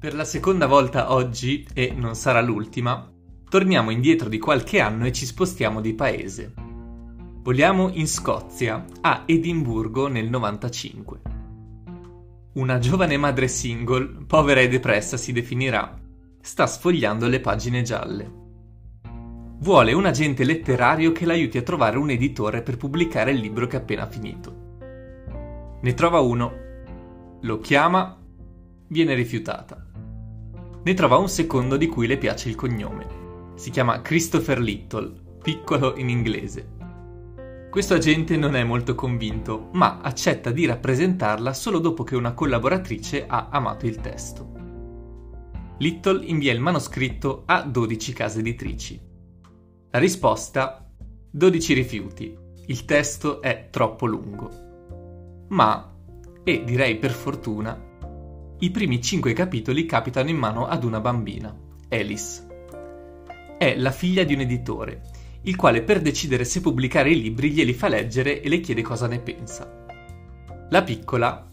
Per la seconda volta oggi, e non sarà l'ultima, torniamo indietro di qualche anno e ci spostiamo di paese. Voliamo in Scozia, a Edimburgo nel 95. Una giovane madre single, povera e depressa si definirà, sta sfogliando le pagine gialle. Vuole un agente letterario che l'aiuti a trovare un editore per pubblicare il libro che ha appena finito. Ne trova uno, lo chiama, viene rifiutata. Ne trova un secondo di cui le piace il cognome. Si chiama Christopher Little, piccolo in inglese. Questo agente non è molto convinto, ma accetta di rappresentarla solo dopo che una collaboratrice ha amato il testo. Little invia il manoscritto a 12 case editrici. La risposta? 12 rifiuti. Il testo è troppo lungo. Ma, e direi per fortuna, i primi cinque capitoli capitano in mano ad una bambina, Alice. È la figlia di un editore, il quale per decidere se pubblicare i libri glieli fa leggere e le chiede cosa ne pensa. La piccola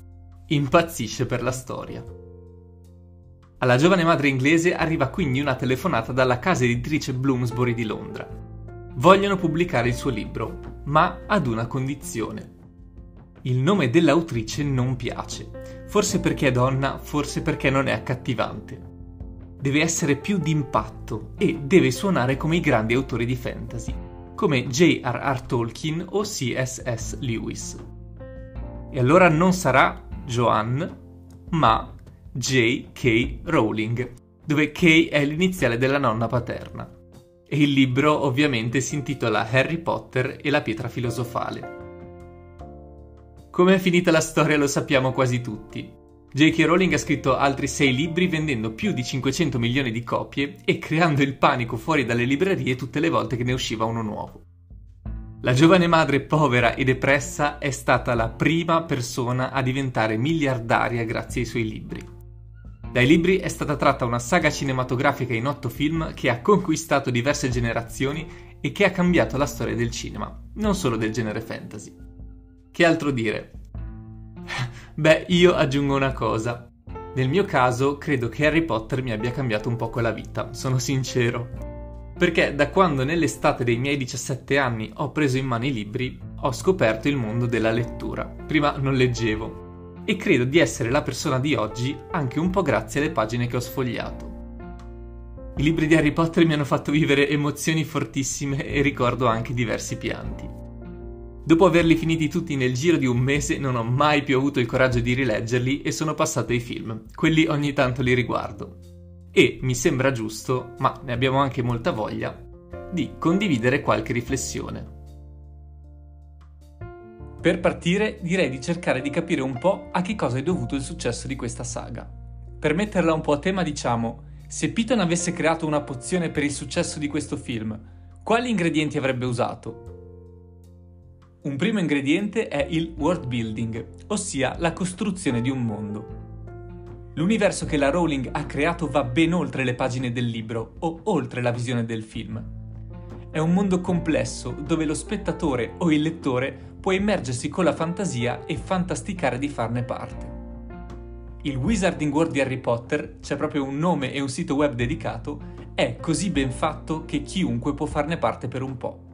impazzisce per la storia. Alla giovane madre inglese arriva quindi una telefonata dalla casa editrice Bloomsbury di Londra. Vogliono pubblicare il suo libro, ma ad una condizione. Il nome dell'autrice non piace, forse perché è donna, forse perché non è accattivante. Deve essere più d'impatto e deve suonare come i grandi autori di fantasy, come J.R.R. Tolkien o C.S.S. Lewis. E allora non sarà Joanne, ma J.K. Rowling, dove K è l'iniziale della nonna paterna. E il libro ovviamente si intitola Harry Potter e la pietra filosofale. Come è finita la storia lo sappiamo quasi tutti. J.K. Rowling ha scritto altri sei libri vendendo più di 500 milioni di copie e creando il panico fuori dalle librerie tutte le volte che ne usciva uno nuovo. La giovane madre povera e depressa è stata la prima persona a diventare miliardaria grazie ai suoi libri. Dai libri è stata tratta una saga cinematografica in otto film che ha conquistato diverse generazioni e che ha cambiato la storia del cinema, non solo del genere fantasy. Che altro dire? Beh, io aggiungo una cosa. Nel mio caso, credo che Harry Potter mi abbia cambiato un po' la vita, sono sincero. Perché da quando nell'estate dei miei 17 anni ho preso in mano i libri, ho scoperto il mondo della lettura. Prima non leggevo. E credo di essere la persona di oggi anche un po' grazie alle pagine che ho sfogliato. I libri di Harry Potter mi hanno fatto vivere emozioni fortissime e ricordo anche diversi pianti. Dopo averli finiti tutti nel giro di un mese non ho mai più avuto il coraggio di rileggerli e sono passato ai film. Quelli ogni tanto li riguardo. E mi sembra giusto, ma ne abbiamo anche molta voglia, di condividere qualche riflessione. Per partire direi di cercare di capire un po' a che cosa è dovuto il successo di questa saga. Per metterla un po' a tema diciamo, se Piton avesse creato una pozione per il successo di questo film, quali ingredienti avrebbe usato? Un primo ingrediente è il world building, ossia la costruzione di un mondo. L'universo che la Rowling ha creato va ben oltre le pagine del libro o oltre la visione del film. È un mondo complesso dove lo spettatore o il lettore può immergersi con la fantasia e fantasticare di farne parte. Il Wizarding World di Harry Potter, c'è proprio un nome e un sito web dedicato, è così ben fatto che chiunque può farne parte per un po'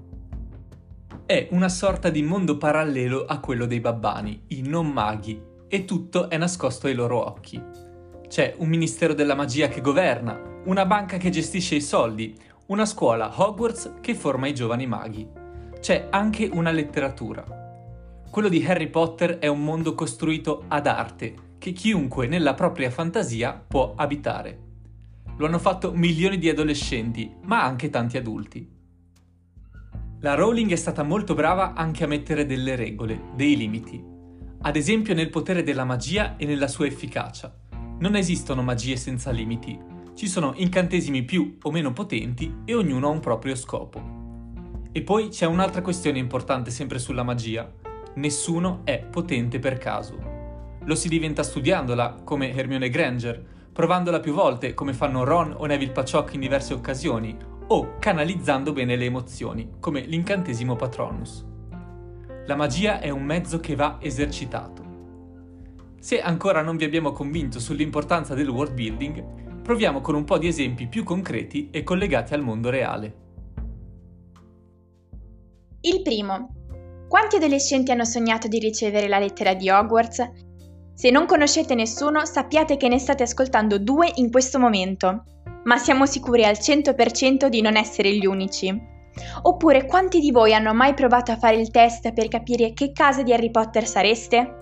è una sorta di mondo parallelo a quello dei babbani, i non maghi, e tutto è nascosto ai loro occhi. C'è un ministero della magia che governa, una banca che gestisce i soldi, una scuola Hogwarts che forma i giovani maghi. C'è anche una letteratura. Quello di Harry Potter è un mondo costruito ad arte, che chiunque nella propria fantasia può abitare. Lo hanno fatto milioni di adolescenti, ma anche tanti adulti. La Rowling è stata molto brava anche a mettere delle regole, dei limiti. Ad esempio nel potere della magia e nella sua efficacia. Non esistono magie senza limiti. Ci sono incantesimi più o meno potenti e ognuno ha un proprio scopo. E poi c'è un'altra questione importante sempre sulla magia. Nessuno è potente per caso. Lo si diventa studiandola, come Hermione Granger, provandola più volte, come fanno Ron o Neville Paciocchi in diverse occasioni, o canalizzando bene le emozioni, come l'incantesimo Patronus. La magia è un mezzo che va esercitato. Se ancora non vi abbiamo convinto sull'importanza del world building, proviamo con un po' di esempi più concreti e collegati al mondo reale. Il primo. Quanti adolescenti hanno sognato di ricevere la lettera di Hogwarts? Se non conoscete nessuno, sappiate che ne state ascoltando due in questo momento. Ma siamo sicuri al 100% di non essere gli unici. Oppure quanti di voi hanno mai provato a fare il test per capire che casa di Harry Potter sareste?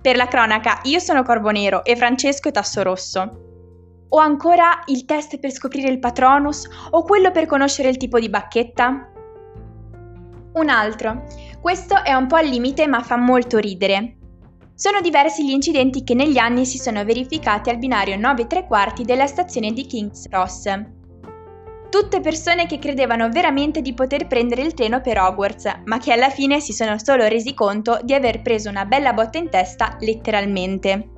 Per la cronaca, io sono Corvo Nero e Francesco è Tasso Rosso. O ancora il test per scoprire il Patronus o quello per conoscere il tipo di bacchetta? Un altro. Questo è un po' al limite ma fa molto ridere. Sono diversi gli incidenti che negli anni si sono verificati al binario 9 3 quarti della stazione di King's Cross. Tutte persone che credevano veramente di poter prendere il treno per Hogwarts, ma che alla fine si sono solo resi conto di aver preso una bella botta in testa letteralmente.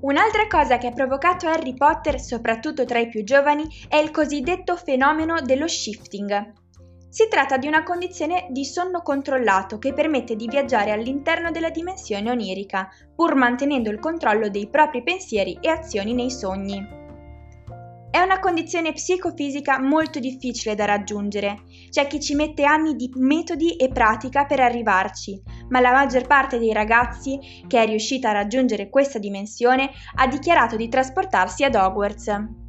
Un'altra cosa che ha provocato Harry Potter, soprattutto tra i più giovani, è il cosiddetto fenomeno dello shifting. Si tratta di una condizione di sonno controllato che permette di viaggiare all'interno della dimensione onirica, pur mantenendo il controllo dei propri pensieri e azioni nei sogni. È una condizione psicofisica molto difficile da raggiungere. C'è chi ci mette anni di metodi e pratica per arrivarci, ma la maggior parte dei ragazzi che è riuscita a raggiungere questa dimensione ha dichiarato di trasportarsi ad Hogwarts.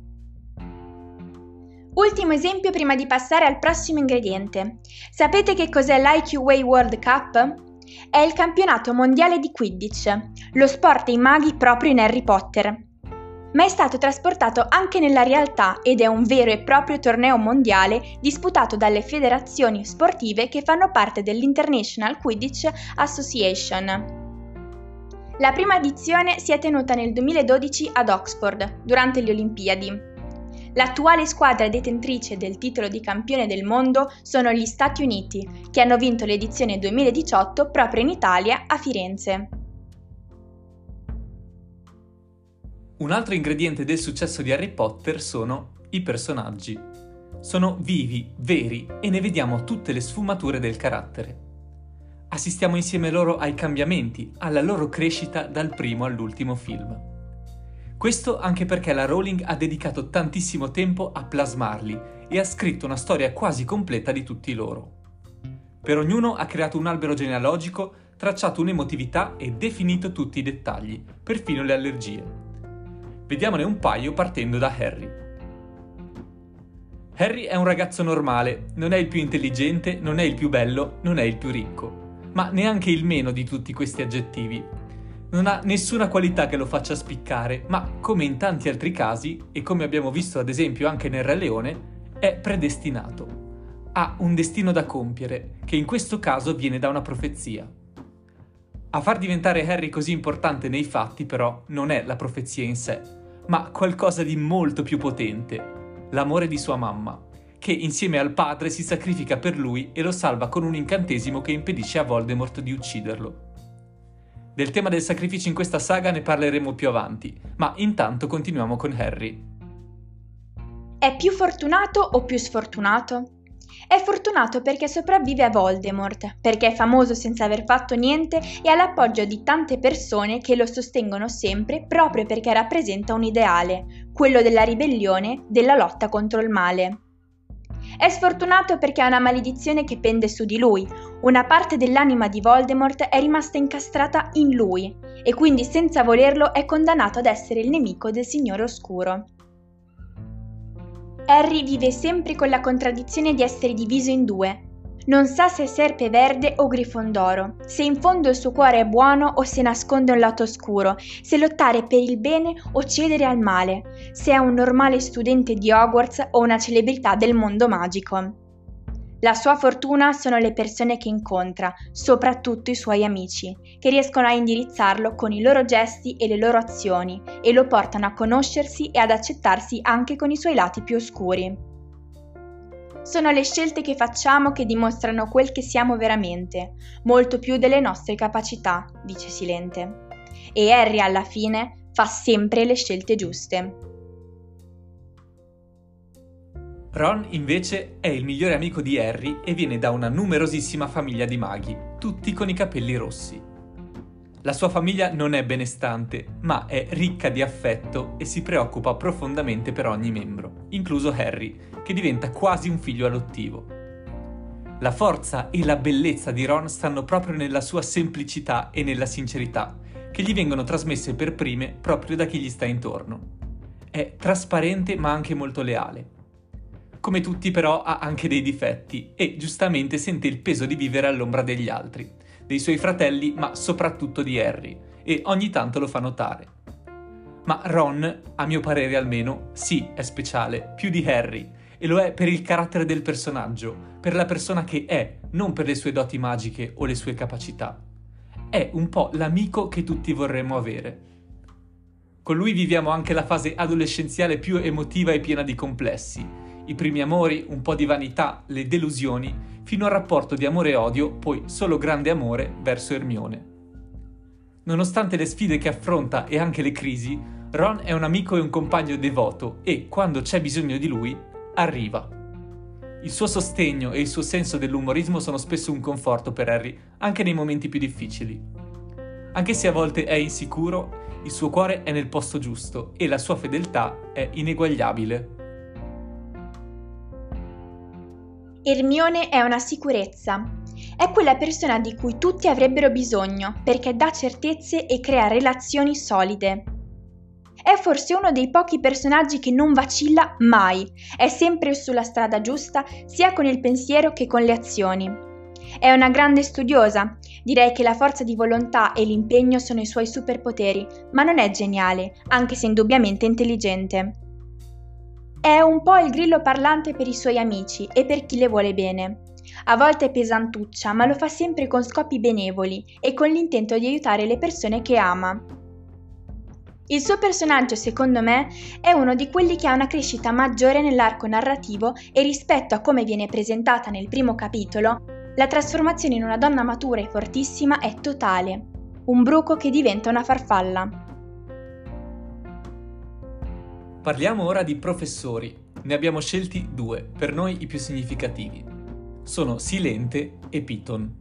Ultimo esempio prima di passare al prossimo ingrediente. Sapete che cos'è l'IQ Way World Cup? È il campionato mondiale di Quidditch, lo sport dei maghi proprio in Harry Potter ma è stato trasportato anche nella realtà ed è un vero e proprio torneo mondiale disputato dalle federazioni sportive che fanno parte dell'International Quidditch Association. La prima edizione si è tenuta nel 2012 ad Oxford, durante le Olimpiadi. L'attuale squadra detentrice del titolo di campione del mondo sono gli Stati Uniti, che hanno vinto l'edizione 2018 proprio in Italia, a Firenze. Un altro ingrediente del successo di Harry Potter sono i personaggi. Sono vivi, veri e ne vediamo tutte le sfumature del carattere. Assistiamo insieme loro ai cambiamenti, alla loro crescita dal primo all'ultimo film. Questo anche perché la Rowling ha dedicato tantissimo tempo a plasmarli e ha scritto una storia quasi completa di tutti loro. Per ognuno ha creato un albero genealogico, tracciato un'emotività e definito tutti i dettagli, perfino le allergie. Vediamone un paio partendo da Harry. Harry è un ragazzo normale, non è il più intelligente, non è il più bello, non è il più ricco, ma neanche il meno di tutti questi aggettivi. Non ha nessuna qualità che lo faccia spiccare, ma come in tanti altri casi, e come abbiamo visto ad esempio anche nel Re Leone, è predestinato. Ha un destino da compiere, che in questo caso viene da una profezia. A far diventare Harry così importante nei fatti, però, non è la profezia in sé, ma qualcosa di molto più potente, l'amore di sua mamma, che insieme al padre si sacrifica per lui e lo salva con un incantesimo che impedisce a Voldemort di ucciderlo. Del tema del sacrificio in questa saga ne parleremo più avanti, ma intanto continuiamo con Harry. È più fortunato o più sfortunato? È fortunato perché sopravvive a Voldemort, perché è famoso senza aver fatto niente e ha l'appoggio di tante persone che lo sostengono sempre proprio perché rappresenta un ideale, quello della ribellione, della lotta contro il male. È sfortunato perché ha una maledizione che pende su di lui, una parte dell'anima di Voldemort è rimasta incastrata in lui e quindi senza volerlo è condannato ad essere il nemico del Signore Oscuro. Harry vive sempre con la contraddizione di essere diviso in due. Non sa se è serpe verde o grifondoro, se in fondo il suo cuore è buono o se nasconde un lato oscuro, se lottare per il bene o cedere al male, se è un normale studente di Hogwarts o una celebrità del mondo magico. La sua fortuna sono le persone che incontra, soprattutto i suoi amici, che riescono a indirizzarlo con i loro gesti e le loro azioni e lo portano a conoscersi e ad accettarsi anche con i suoi lati più oscuri. Sono le scelte che facciamo che dimostrano quel che siamo veramente, molto più delle nostre capacità, dice Silente. E Harry alla fine fa sempre le scelte giuste. Ron invece è il migliore amico di Harry e viene da una numerosissima famiglia di maghi, tutti con i capelli rossi. La sua famiglia non è benestante, ma è ricca di affetto e si preoccupa profondamente per ogni membro, incluso Harry, che diventa quasi un figlio adottivo. La forza e la bellezza di Ron stanno proprio nella sua semplicità e nella sincerità, che gli vengono trasmesse per prime proprio da chi gli sta intorno. È trasparente ma anche molto leale. Come tutti però ha anche dei difetti e giustamente sente il peso di vivere all'ombra degli altri, dei suoi fratelli, ma soprattutto di Harry, e ogni tanto lo fa notare. Ma Ron, a mio parere almeno, sì, è speciale, più di Harry, e lo è per il carattere del personaggio, per la persona che è, non per le sue doti magiche o le sue capacità. È un po' l'amico che tutti vorremmo avere. Con lui viviamo anche la fase adolescenziale più emotiva e piena di complessi, i primi amori, un po' di vanità, le delusioni, fino al rapporto di amore e odio, poi solo grande amore verso Hermione. Nonostante le sfide che affronta e anche le crisi, Ron è un amico e un compagno devoto e, quando c'è bisogno di lui, arriva. Il suo sostegno e il suo senso dell'umorismo sono spesso un conforto per Harry, anche nei momenti più difficili. Anche se a volte è insicuro, il suo cuore è nel posto giusto e la sua fedeltà è ineguagliabile. Ermione è una sicurezza. È quella persona di cui tutti avrebbero bisogno perché dà certezze e crea relazioni solide. È forse uno dei pochi personaggi che non vacilla mai, è sempre sulla strada giusta sia con il pensiero che con le azioni. È una grande studiosa, direi che la forza di volontà e l'impegno sono i suoi superpoteri, ma non è geniale, anche se indubbiamente intelligente. È un po' il grillo parlante per i suoi amici e per chi le vuole bene. A volte è pesantuccia, ma lo fa sempre con scopi benevoli e con l'intento di aiutare le persone che ama. Il suo personaggio, secondo me, è uno di quelli che ha una crescita maggiore nell'arco narrativo e rispetto a come viene presentata nel primo capitolo, la trasformazione in una donna matura e fortissima è totale. Un bruco che diventa una farfalla. Parliamo ora di professori. Ne abbiamo scelti due, per noi i più significativi. Sono Silente e Piton.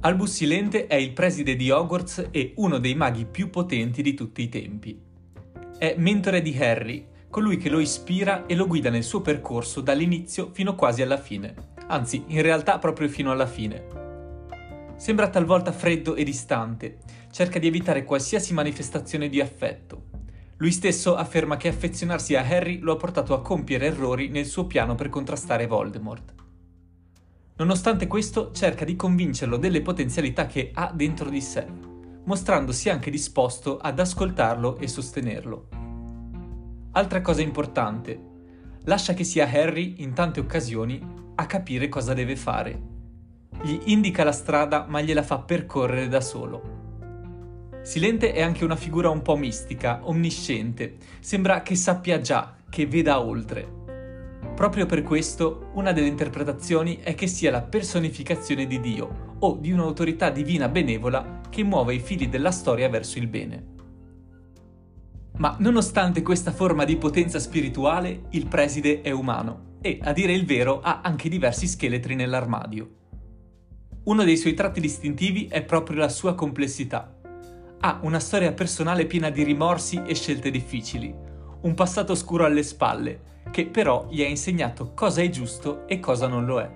Albus Silente è il preside di Hogwarts e uno dei maghi più potenti di tutti i tempi. È mentore di Harry, colui che lo ispira e lo guida nel suo percorso dall'inizio fino quasi alla fine, anzi in realtà proprio fino alla fine. Sembra talvolta freddo e distante, cerca di evitare qualsiasi manifestazione di affetto, lui stesso afferma che affezionarsi a Harry lo ha portato a compiere errori nel suo piano per contrastare Voldemort. Nonostante questo, cerca di convincerlo delle potenzialità che ha dentro di sé, mostrandosi anche disposto ad ascoltarlo e sostenerlo. Altra cosa importante, lascia che sia Harry, in tante occasioni, a capire cosa deve fare. Gli indica la strada ma gliela fa percorrere da solo. Silente è anche una figura un po' mistica, onnisciente, sembra che sappia già, che veda oltre. Proprio per questo, una delle interpretazioni è che sia la personificazione di Dio o di un'autorità divina benevola che muove i fili della storia verso il bene. Ma nonostante questa forma di potenza spirituale, il preside è umano e, a dire il vero, ha anche diversi scheletri nell'armadio. Uno dei suoi tratti distintivi è proprio la sua complessità ha una storia personale piena di rimorsi e scelte difficili, un passato oscuro alle spalle, che però gli ha insegnato cosa è giusto e cosa non lo è.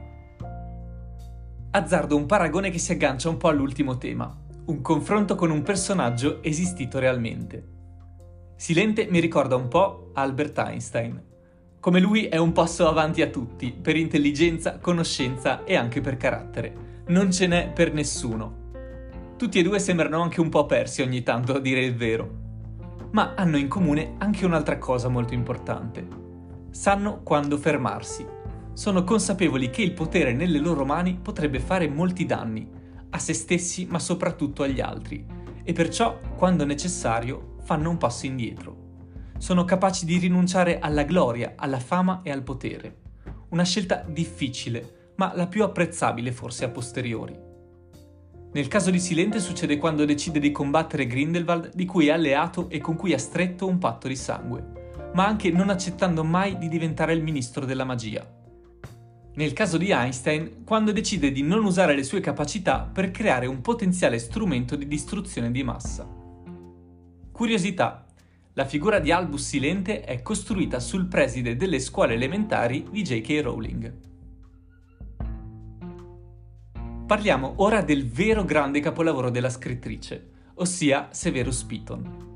Azzardo un paragone che si aggancia un po' all'ultimo tema, un confronto con un personaggio esistito realmente. Silente mi ricorda un po' Albert Einstein. Come lui è un passo avanti a tutti, per intelligenza, conoscenza e anche per carattere. Non ce n'è per nessuno, tutti e due sembrano anche un po' persi ogni tanto, a dire il vero. Ma hanno in comune anche un'altra cosa molto importante. Sanno quando fermarsi. Sono consapevoli che il potere nelle loro mani potrebbe fare molti danni, a se stessi ma soprattutto agli altri, e perciò, quando necessario, fanno un passo indietro. Sono capaci di rinunciare alla gloria, alla fama e al potere. Una scelta difficile, ma la più apprezzabile forse a posteriori. Nel caso di Silente succede quando decide di combattere Grindelwald di cui è alleato e con cui ha stretto un patto di sangue, ma anche non accettando mai di diventare il ministro della magia. nel caso di Einstein, quando decide di non usare le sue capacità per creare un potenziale strumento di distruzione di massa. Curiosità. La figura di Albus Silente è costruita sul preside delle scuole elementari di J.K. Rowling. Parliamo ora del vero grande capolavoro della scrittrice, ossia Severus Piton.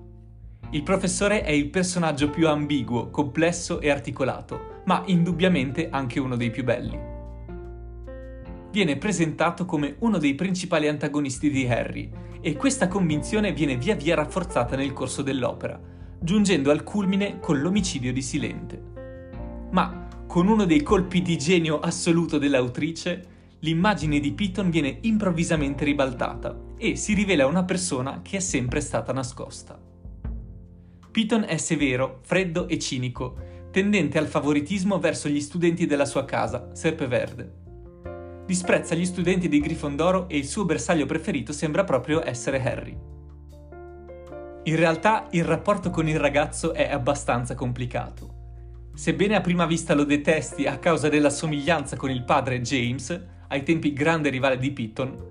Il professore è il personaggio più ambiguo, complesso e articolato, ma indubbiamente anche uno dei più belli. Viene presentato come uno dei principali antagonisti di Harry e questa convinzione viene via via rafforzata nel corso dell'opera, giungendo al culmine con l'omicidio di Silente. Ma, con uno dei colpi di genio assoluto dell'autrice, l'immagine di Piton viene improvvisamente ribaltata e si rivela una persona che è sempre stata nascosta. Piton è severo, freddo e cinico, tendente al favoritismo verso gli studenti della sua casa, Serpeverde. Disprezza gli studenti di Grifondoro e il suo bersaglio preferito sembra proprio essere Harry. In realtà il rapporto con il ragazzo è abbastanza complicato. Sebbene a prima vista lo detesti a causa della somiglianza con il padre James, ai tempi grande rivale di Piton,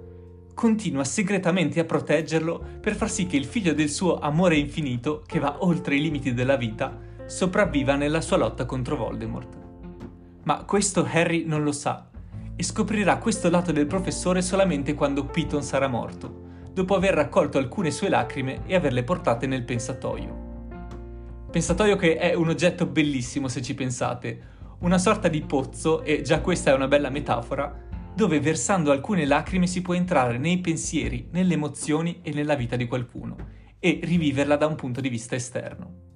continua segretamente a proteggerlo per far sì che il figlio del suo amore infinito, che va oltre i limiti della vita, sopravviva nella sua lotta contro Voldemort. Ma questo Harry non lo sa e scoprirà questo lato del professore solamente quando Piton sarà morto, dopo aver raccolto alcune sue lacrime e averle portate nel pensatoio. Pensatoio che è un oggetto bellissimo se ci pensate, una sorta di pozzo, e già questa è una bella metafora, dove versando alcune lacrime si può entrare nei pensieri, nelle emozioni e nella vita di qualcuno e riviverla da un punto di vista esterno.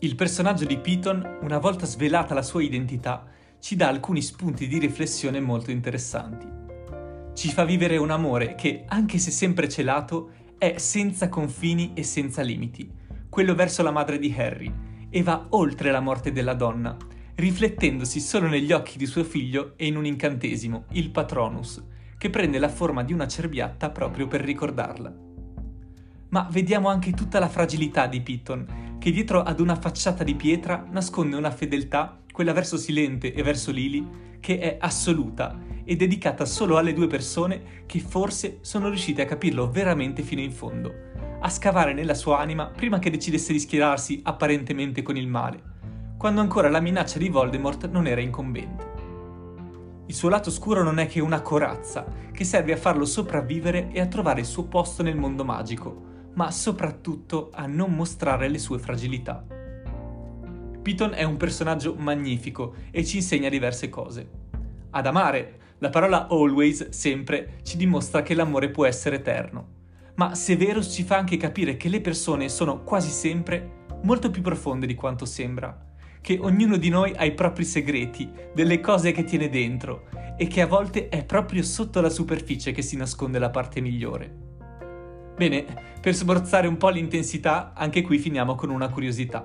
Il personaggio di Piton, una volta svelata la sua identità, ci dà alcuni spunti di riflessione molto interessanti. Ci fa vivere un amore che, anche se sempre celato, è senza confini e senza limiti, quello verso la madre di Harry, e va oltre la morte della donna, riflettendosi solo negli occhi di suo figlio e in un incantesimo, il Patronus, che prende la forma di una cerbiatta proprio per ricordarla. Ma vediamo anche tutta la fragilità di Piton, che dietro ad una facciata di pietra nasconde una fedeltà, quella verso Silente e verso Lily, che è assoluta e dedicata solo alle due persone che forse sono riuscite a capirlo veramente fino in fondo, a scavare nella sua anima prima che decidesse di schierarsi apparentemente con il male quando ancora la minaccia di Voldemort non era incombente. Il suo lato scuro non è che una corazza, che serve a farlo sopravvivere e a trovare il suo posto nel mondo magico, ma soprattutto a non mostrare le sue fragilità. Piton è un personaggio magnifico e ci insegna diverse cose. Ad amare, la parola always, sempre, ci dimostra che l'amore può essere eterno. Ma Severus ci fa anche capire che le persone sono quasi sempre molto più profonde di quanto sembra che ognuno di noi ha i propri segreti, delle cose che tiene dentro e che a volte è proprio sotto la superficie che si nasconde la parte migliore. Bene, per smorzare un po' l'intensità, anche qui finiamo con una curiosità.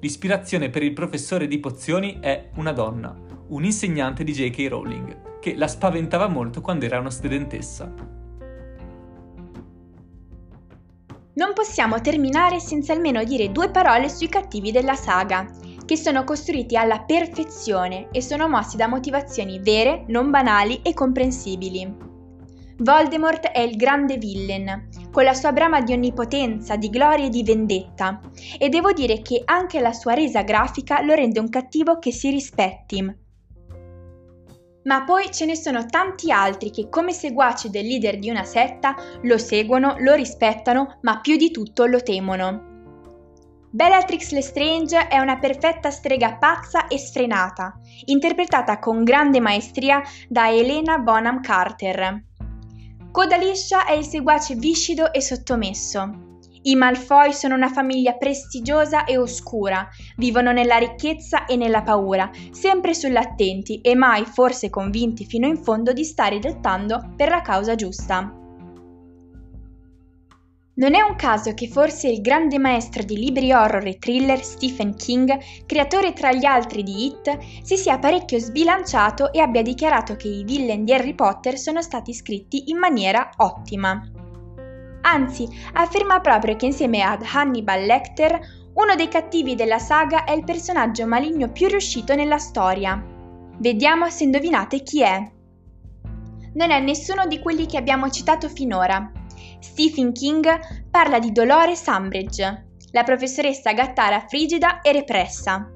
L'ispirazione per il professore di pozioni è una donna, un insegnante di J.K. Rowling, che la spaventava molto quando era una studentessa. Non possiamo terminare senza almeno dire due parole sui cattivi della saga, che sono costruiti alla perfezione e sono mossi da motivazioni vere, non banali e comprensibili. Voldemort è il grande villain, con la sua brama di onnipotenza, di gloria e di vendetta, e devo dire che anche la sua resa grafica lo rende un cattivo che si rispetti. Ma poi ce ne sono tanti altri che come seguaci del leader di una setta lo seguono, lo rispettano, ma più di tutto lo temono. Bellatrix Lestrange è una perfetta strega pazza e sfrenata, interpretata con grande maestria da Elena Bonham Carter. Coda Liscia è il seguace viscido e sottomesso. I Malfoy sono una famiglia prestigiosa e oscura, vivono nella ricchezza e nella paura, sempre sull'attenti e mai forse convinti fino in fondo di stare lottando per la causa giusta. Non è un caso che forse il grande maestro di libri horror e thriller Stephen King, creatore tra gli altri di It, si sia parecchio sbilanciato e abbia dichiarato che i villain di Harry Potter sono stati scritti in maniera ottima. Anzi, afferma proprio che insieme ad Hannibal Lecter, uno dei cattivi della saga è il personaggio maligno più riuscito nella storia. Vediamo se indovinate chi è. Non è nessuno di quelli che abbiamo citato finora. Stephen King parla di Dolores Umbridge, la professoressa gattara frigida e repressa.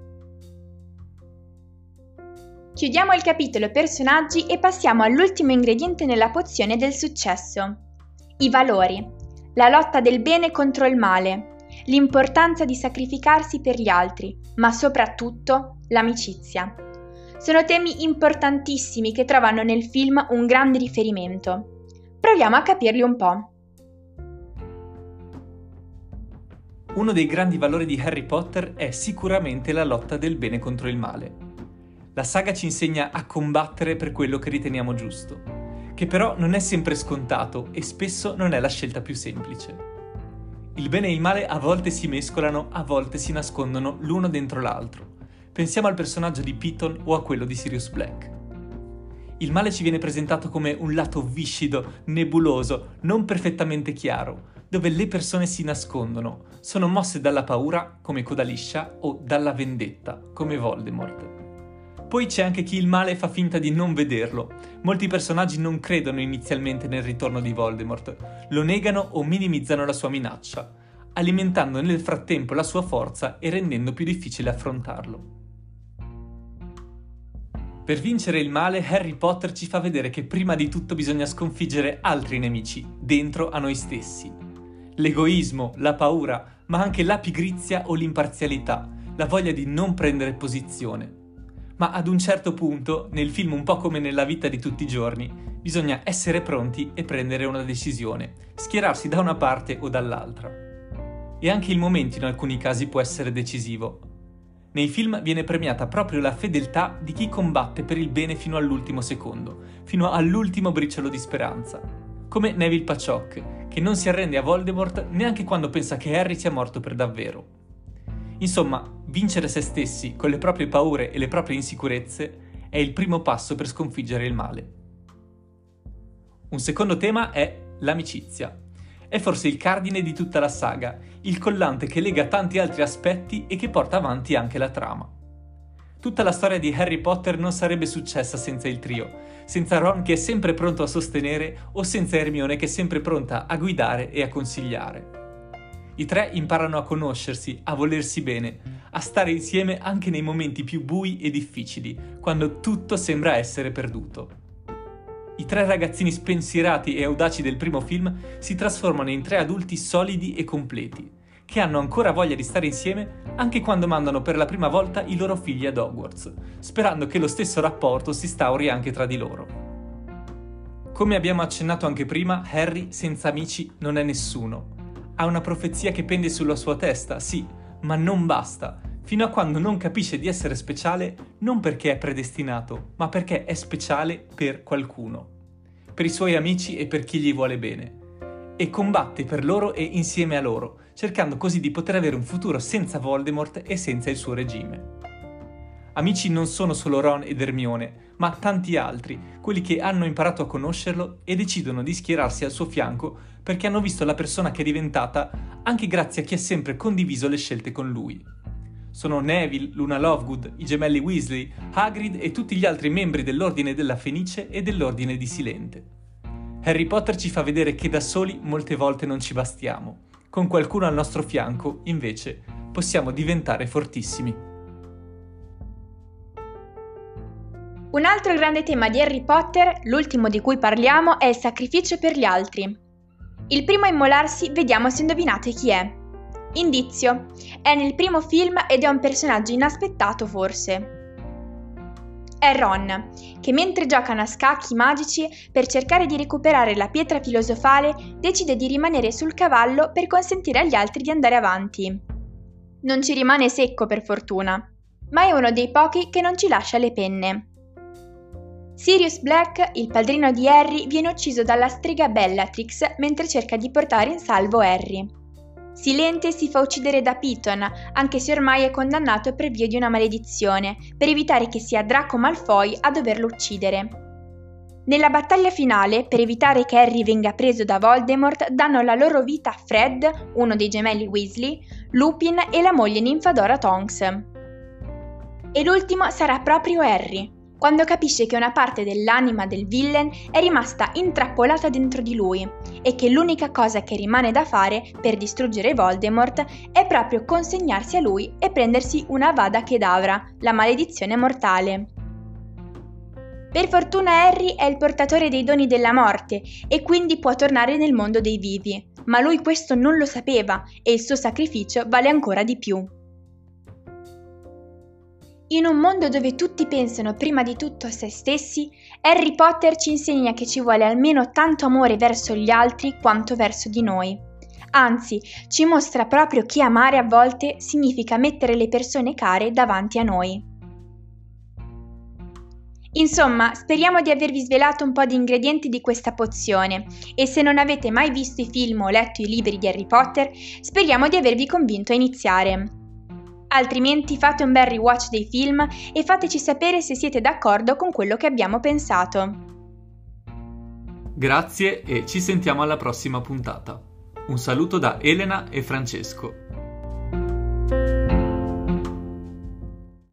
Chiudiamo il capitolo personaggi e passiamo all'ultimo ingrediente nella pozione del successo. I valori. La lotta del bene contro il male. L'importanza di sacrificarsi per gli altri, ma soprattutto l'amicizia. Sono temi importantissimi che trovano nel film un grande riferimento. Proviamo a capirli un po'. Uno dei grandi valori di Harry Potter è sicuramente la lotta del bene contro il male. La saga ci insegna a combattere per quello che riteniamo giusto, che però non è sempre scontato e spesso non è la scelta più semplice. Il bene e il male a volte si mescolano, a volte si nascondono l'uno dentro l'altro. Pensiamo al personaggio di Piton o a quello di Sirius Black. Il male ci viene presentato come un lato viscido, nebuloso, non perfettamente chiaro, dove le persone si nascondono, sono mosse dalla paura, come Coda Liscia, o dalla vendetta, come Voldemort. Poi c'è anche chi il male fa finta di non vederlo. Molti personaggi non credono inizialmente nel ritorno di Voldemort, lo negano o minimizzano la sua minaccia, alimentando nel frattempo la sua forza e rendendo più difficile affrontarlo. Per vincere il male, Harry Potter ci fa vedere che prima di tutto bisogna sconfiggere altri nemici, dentro a noi stessi. L'egoismo, la paura, ma anche la pigrizia o l'imparzialità, la voglia di non prendere posizione, ma ad un certo punto, nel film un po' come nella vita di tutti i giorni, bisogna essere pronti e prendere una decisione, schierarsi da una parte o dall'altra. E anche il momento in alcuni casi può essere decisivo. Nei film viene premiata proprio la fedeltà di chi combatte per il bene fino all'ultimo secondo, fino all'ultimo briciolo di speranza, come Neville Paciok, che non si arrende a Voldemort neanche quando pensa che Harry sia morto per davvero. Insomma, vincere se stessi con le proprie paure e le proprie insicurezze è il primo passo per sconfiggere il male. Un secondo tema è l'amicizia. È forse il cardine di tutta la saga, il collante che lega tanti altri aspetti e che porta avanti anche la trama. Tutta la storia di Harry Potter non sarebbe successa senza il trio, senza Ron che è sempre pronto a sostenere o senza Hermione che è sempre pronta a guidare e a consigliare. I tre imparano a conoscersi, a volersi bene, a stare insieme anche nei momenti più bui e difficili, quando tutto sembra essere perduto. I tre ragazzini spensierati e audaci del primo film si trasformano in tre adulti solidi e completi, che hanno ancora voglia di stare insieme anche quando mandano per la prima volta i loro figli ad Hogwarts, sperando che lo stesso rapporto si instauri anche tra di loro. Come abbiamo accennato anche prima, Harry senza amici non è nessuno ha una profezia che pende sulla sua testa, sì, ma non basta, fino a quando non capisce di essere speciale non perché è predestinato, ma perché è speciale per qualcuno, per i suoi amici e per chi gli vuole bene. E combatte per loro e insieme a loro, cercando così di poter avere un futuro senza Voldemort e senza il suo regime. Amici non sono solo Ron ed Hermione, ma tanti altri, quelli che hanno imparato a conoscerlo e decidono di schierarsi al suo fianco perché hanno visto la persona che è diventata anche grazie a chi ha sempre condiviso le scelte con lui. Sono Neville, Luna Lovegood, i gemelli Weasley, Hagrid e tutti gli altri membri dell'Ordine della Fenice e dell'Ordine di Silente. Harry Potter ci fa vedere che da soli molte volte non ci bastiamo. Con qualcuno al nostro fianco, invece, possiamo diventare fortissimi. Un altro grande tema di Harry Potter, l'ultimo di cui parliamo, è il sacrificio per gli altri. Il primo a immolarsi, vediamo se indovinate chi è. Indizio, è nel primo film ed è un personaggio inaspettato forse. È Ron, che mentre giocano a scacchi magici per cercare di recuperare la pietra filosofale, decide di rimanere sul cavallo per consentire agli altri di andare avanti. Non ci rimane secco per fortuna, ma è uno dei pochi che non ci lascia le penne. Sirius Black, il padrino di Harry, viene ucciso dalla strega Bellatrix mentre cerca di portare in salvo Harry. Silente si fa uccidere da Piton, anche se ormai è condannato per via di una maledizione, per evitare che sia Draco Malfoy a doverlo uccidere. Nella battaglia finale, per evitare che Harry venga preso da Voldemort, danno la loro vita a Fred, uno dei gemelli Weasley, Lupin e la moglie Ninfadora Tonks. E l'ultimo sarà proprio Harry, quando capisce che una parte dell'anima del villain è rimasta intrappolata dentro di lui e che l'unica cosa che rimane da fare per distruggere Voldemort è proprio consegnarsi a lui e prendersi una Vada Kedavra, la maledizione mortale. Per fortuna Harry è il portatore dei doni della morte e quindi può tornare nel mondo dei vivi, ma lui questo non lo sapeva e il suo sacrificio vale ancora di più. In un mondo dove tutti pensano prima di tutto a se stessi, Harry Potter ci insegna che ci vuole almeno tanto amore verso gli altri quanto verso di noi. Anzi, ci mostra proprio che amare a volte significa mettere le persone care davanti a noi. Insomma, speriamo di avervi svelato un po' di ingredienti di questa pozione e se non avete mai visto i film o letto i libri di Harry Potter, speriamo di avervi convinto a iniziare. Altrimenti fate un bel rewatch dei film e fateci sapere se siete d'accordo con quello che abbiamo pensato. Grazie e ci sentiamo alla prossima puntata. Un saluto da Elena e Francesco.